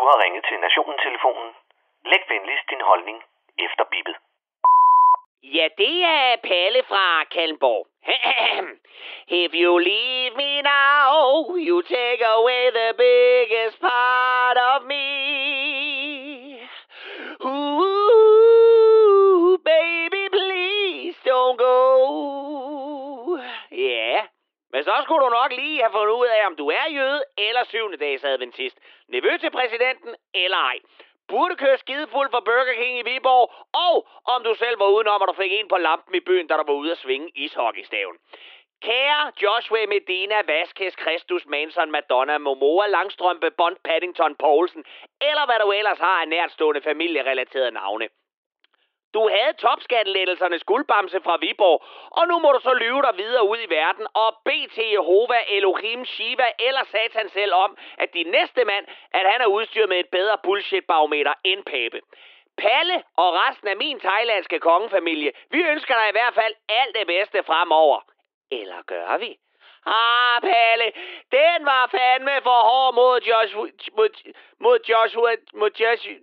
Du har ringet til Nationen-telefonen. Læg venligst din holdning efter bippet. Ja, det er Palle fra Kalmborg. If you leave me now, you take away the biggest part of me. Men så skulle du nok lige have fundet ud af, om du er jøde eller syvende dags adventist. Nevø til præsidenten eller ej burde køre skidefuld for Burger King i Viborg, og om du selv var udenom, at du fik en på lampen i byen, da du var ude at svinge ishockeystaven. Kære Joshua Medina, Vasquez, Christus, Manson, Madonna, Momoa, Langstrømpe, Bond, Paddington, Poulsen, eller hvad du ellers har af nærtstående familierelaterede navne. Du havde topskattelettelsernes guldbamse fra Viborg, og nu må du så lyve dig videre ud i verden og bede til Jehova, Elohim, Shiva eller Satan selv om, at din næste mand, at han er udstyret med et bedre bullshit-barometer end Pape. Palle og resten af min thailandske kongefamilie, vi ønsker dig i hvert fald alt det bedste fremover. Eller gør vi? Ah, Palle, den var fandme for hård mod Joshua, mod, mod Joshua, mod Joshua,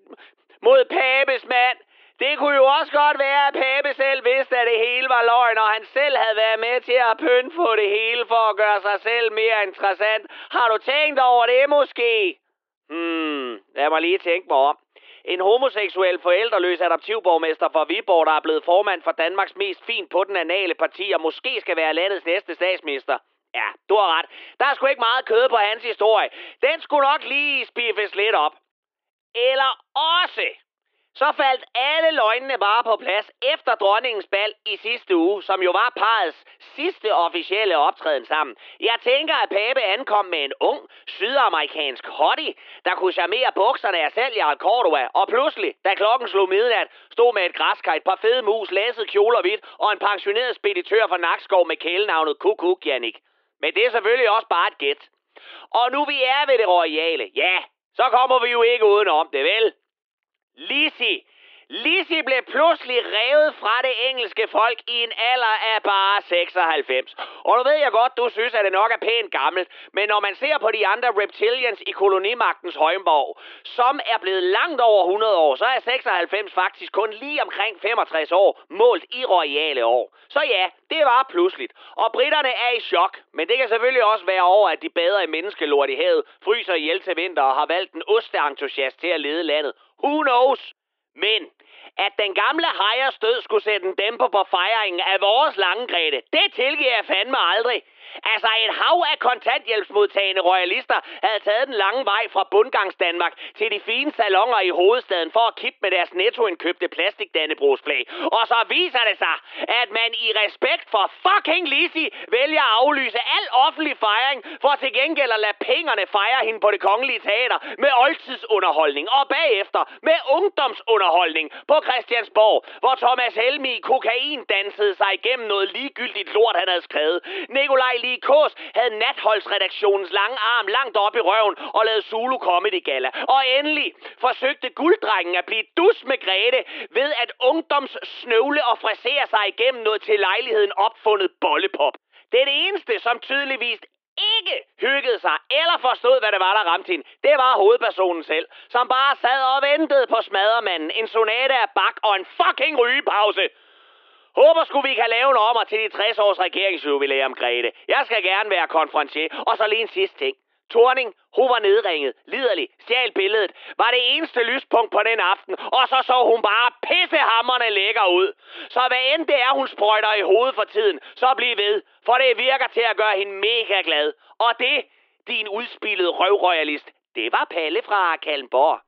mod Pabes mand. Det kunne jo også godt være, at Pape selv vidste, at det hele var løgn, og han selv havde været med til at pynte på det hele for at gøre sig selv mere interessant. Har du tænkt over det måske? Hmm, lad mig lige tænke mig om. En homoseksuel forældreløs adoptivborgmester fra Viborg, der er blevet formand for Danmarks mest fint på den anale parti, og måske skal være landets næste statsminister. Ja, du har ret. Der er sgu ikke meget kød på hans historie. Den skulle nok lige spiffes lidt op. Eller også så faldt alle løgnene bare på plads efter dronningens bal i sidste uge, som jo var parets sidste officielle optræden sammen. Jeg tænker, at Pape ankom med en ung, sydamerikansk hottie, der kunne charmere bukserne af selv Jarl Cordova, og pludselig, da klokken slog midnat, stod med et græskar, et par fede mus, læset kjoler hvidt og en pensioneret speditør fra Nakskov med kælenavnet Kukuk Jannik. Men det er selvfølgelig også bare et gæt. Og nu vi er ved det royale, ja, så kommer vi jo ikke udenom det, vel? Lizzie. Lizzie blev pludselig revet fra det engelske folk i en alder af bare 96. Og nu ved jeg godt, du synes, at det nok er pænt gammelt, men når man ser på de andre reptilians i kolonimagtens Højmborg, som er blevet langt over 100 år, så er 96 faktisk kun lige omkring 65 år, målt i royale år. Så ja, det var pludseligt. Og britterne er i chok, men det kan selvfølgelig også være over, at de bader i menneskelort i havet, fryser ihjel til vinter og har valgt en osteentusiast til at lede landet. Who knows? Men at den gamle hejers død skulle sætte en dæmper på fejringen af vores lange græde, det tilgiver jeg fandme aldrig. Altså et hav af kontanthjælpsmodtagende royalister havde taget den lange vej fra bundgangs Danmark til de fine salonger i hovedstaden for at kippe med deres nettoindkøbte plastikdannebrugsflag. Og så viser det sig, at man i respekt for fucking Lisi vælger at aflyse al offentlig fejring for til gengæld at lade pengerne fejre hende på det kongelige teater med oldtidsunderholdning og bagefter med ungdomsunderholdning på Christiansborg, hvor Thomas Helmi kokain dansede sig igennem noget ligegyldigt lort, han havde skrevet. Nikolaj Likås havde natholdsredaktionens lange arm langt op i røven og lavede Zulu Comedy Gala. Og endelig forsøgte gulddrengen at blive dus med Grete ved at ungdomssnøvle og frisere sig igennem noget til lejligheden opfundet bollepop. Det er det eneste, som tydeligvis ikke hyggede sig eller forstod, hvad det var, der ramte hende. Det var hovedpersonen selv, som bare sad og ventede på smadermanden, en sonate af bak og en fucking rygepause. Håber skulle vi kan lave en ommer til de 60 års regeringsjubilæum, Grete. Jeg skal gerne være konferencier. Og så lige en sidste ting. Torning, hun var nedringet, liderlig, stjal billedet, var det eneste lyspunkt på den aften, og så så hun bare pissehammerne lækker ud. Så hvad end det er, hun sprøjter i hovedet for tiden, så bliv ved, for det virker til at gøre hende mega glad. Og det, din udspillede røvrøjalist, det var Palle fra Kalmborg.